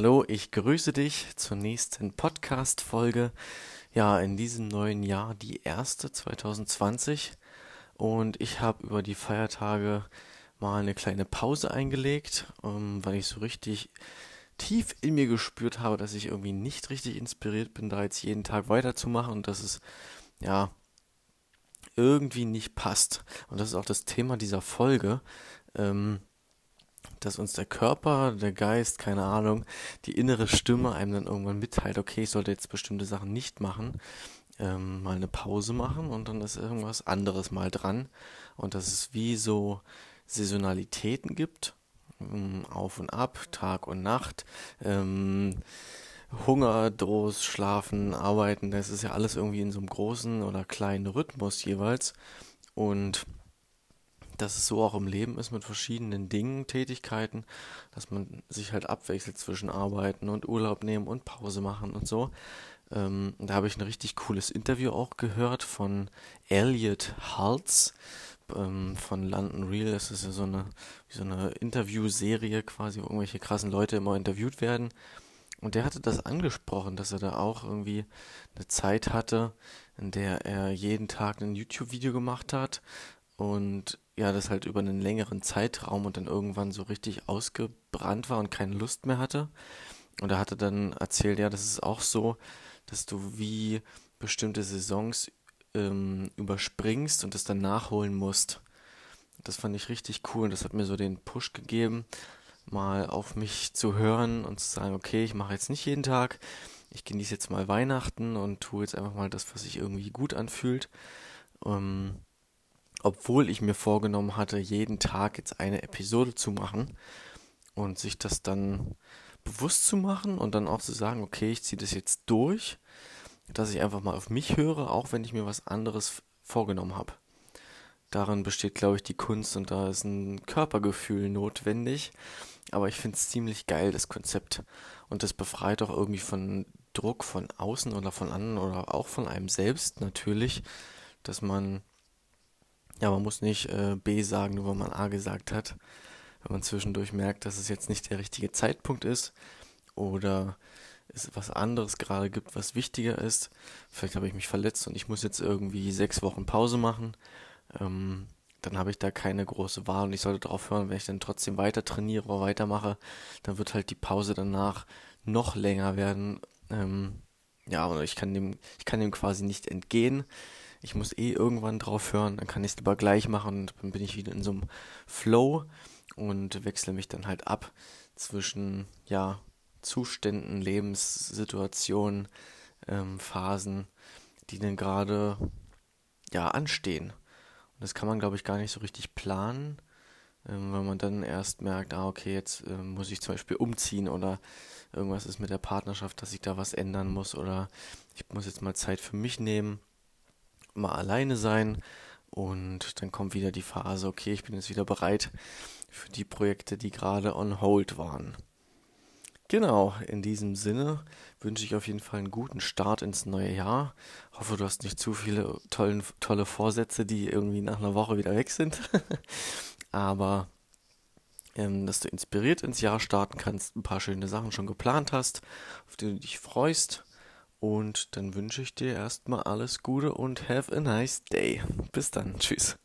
Hallo, ich grüße dich zur nächsten Podcast-Folge. Ja, in diesem neuen Jahr die erste 2020. Und ich habe über die Feiertage mal eine kleine Pause eingelegt, um, weil ich so richtig tief in mir gespürt habe, dass ich irgendwie nicht richtig inspiriert bin, da jetzt jeden Tag weiterzumachen und dass es ja irgendwie nicht passt. Und das ist auch das Thema dieser Folge. Ähm, dass uns der Körper, der Geist, keine Ahnung, die innere Stimme einem dann irgendwann mitteilt, okay, ich sollte jetzt bestimmte Sachen nicht machen, ähm, mal eine Pause machen und dann ist irgendwas anderes mal dran. Und dass es wie so Saisonalitäten gibt, ähm, auf und ab, Tag und Nacht, ähm, Hunger, Durst, Schlafen, Arbeiten, das ist ja alles irgendwie in so einem großen oder kleinen Rhythmus jeweils. Und dass es so auch im Leben ist mit verschiedenen Dingen, Tätigkeiten, dass man sich halt abwechselt zwischen Arbeiten und Urlaub nehmen und Pause machen und so. Ähm, da habe ich ein richtig cooles Interview auch gehört von Elliot Haltz ähm, von London Real. Das ist ja so eine, so eine Interviewserie quasi, wo irgendwelche krassen Leute immer interviewt werden. Und der hatte das angesprochen, dass er da auch irgendwie eine Zeit hatte, in der er jeden Tag ein YouTube-Video gemacht hat und ja, das halt über einen längeren Zeitraum und dann irgendwann so richtig ausgebrannt war und keine Lust mehr hatte. Und er hatte dann erzählt, ja, das ist auch so, dass du wie bestimmte Saisons ähm, überspringst und das dann nachholen musst. Das fand ich richtig cool und das hat mir so den Push gegeben, mal auf mich zu hören und zu sagen, okay, ich mache jetzt nicht jeden Tag, ich genieße jetzt mal Weihnachten und tue jetzt einfach mal das, was sich irgendwie gut anfühlt. Ähm, obwohl ich mir vorgenommen hatte, jeden Tag jetzt eine Episode zu machen und sich das dann bewusst zu machen und dann auch zu sagen, okay, ich ziehe das jetzt durch, dass ich einfach mal auf mich höre, auch wenn ich mir was anderes vorgenommen habe. Darin besteht, glaube ich, die Kunst und da ist ein Körpergefühl notwendig. Aber ich finde es ziemlich geil, das Konzept. Und das befreit auch irgendwie von Druck von außen oder von anderen oder auch von einem selbst natürlich, dass man ja, man muss nicht äh, B sagen, nur weil man A gesagt hat. Wenn man zwischendurch merkt, dass es jetzt nicht der richtige Zeitpunkt ist oder es was anderes gerade gibt, was wichtiger ist. Vielleicht habe ich mich verletzt und ich muss jetzt irgendwie sechs Wochen Pause machen. Ähm, dann habe ich da keine große Wahl und ich sollte darauf hören, wenn ich dann trotzdem weiter trainiere oder weitermache, dann wird halt die Pause danach noch länger werden. Ähm, ja, und ich kann dem, ich kann dem quasi nicht entgehen ich muss eh irgendwann drauf hören, dann kann ich es lieber gleich machen und dann bin ich wieder in so einem Flow und wechsle mich dann halt ab zwischen, ja, Zuständen, Lebenssituationen, ähm, Phasen, die dann gerade, ja, anstehen. Und das kann man, glaube ich, gar nicht so richtig planen, ähm, weil man dann erst merkt, ah, okay, jetzt äh, muss ich zum Beispiel umziehen oder irgendwas ist mit der Partnerschaft, dass ich da was ändern muss oder ich muss jetzt mal Zeit für mich nehmen mal alleine sein und dann kommt wieder die Phase, okay, ich bin jetzt wieder bereit für die Projekte, die gerade on hold waren. Genau, in diesem Sinne wünsche ich auf jeden Fall einen guten Start ins neue Jahr. Hoffe, du hast nicht zu viele tollen, tolle Vorsätze, die irgendwie nach einer Woche wieder weg sind. Aber ähm, dass du inspiriert ins Jahr starten kannst, ein paar schöne Sachen schon geplant hast, auf die du dich freust und dann wünsche ich dir erstmal alles Gute und have a nice day. Bis dann. Tschüss.